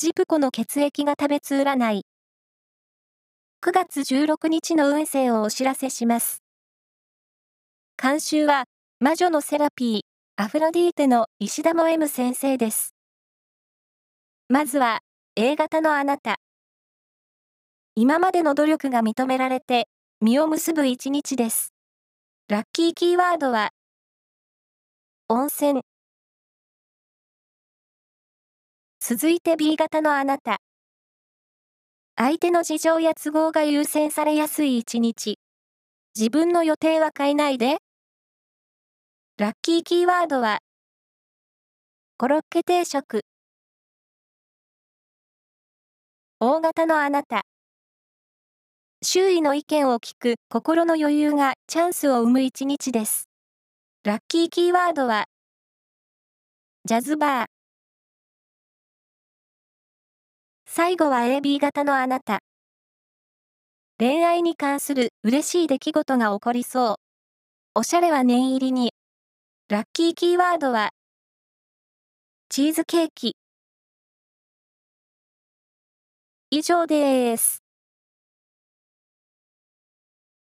ジプコの血液が食べつ占い。9月16日の運勢をお知らせします。監修は、魔女のセラピー、アフロディーテの石田も M 先生です。まずは、A 型のあなた。今までの努力が認められて、実を結ぶ一日です。ラッキーキーワードは、温泉。続いて B 型のあなた。相手の事情や都合が優先されやすい一日。自分の予定は変えないで。ラッキーキーワードは、コロッケ定食。大型のあなた。周囲の意見を聞く心の余裕がチャンスを生む一日です。ラッキーキーワードは、ジャズバー。最後は AB 型のあなた。恋愛に関する嬉しい出来事が起こりそう。おしゃれは念入りに。ラッキーキーワードは、チーズケーキ。以上です。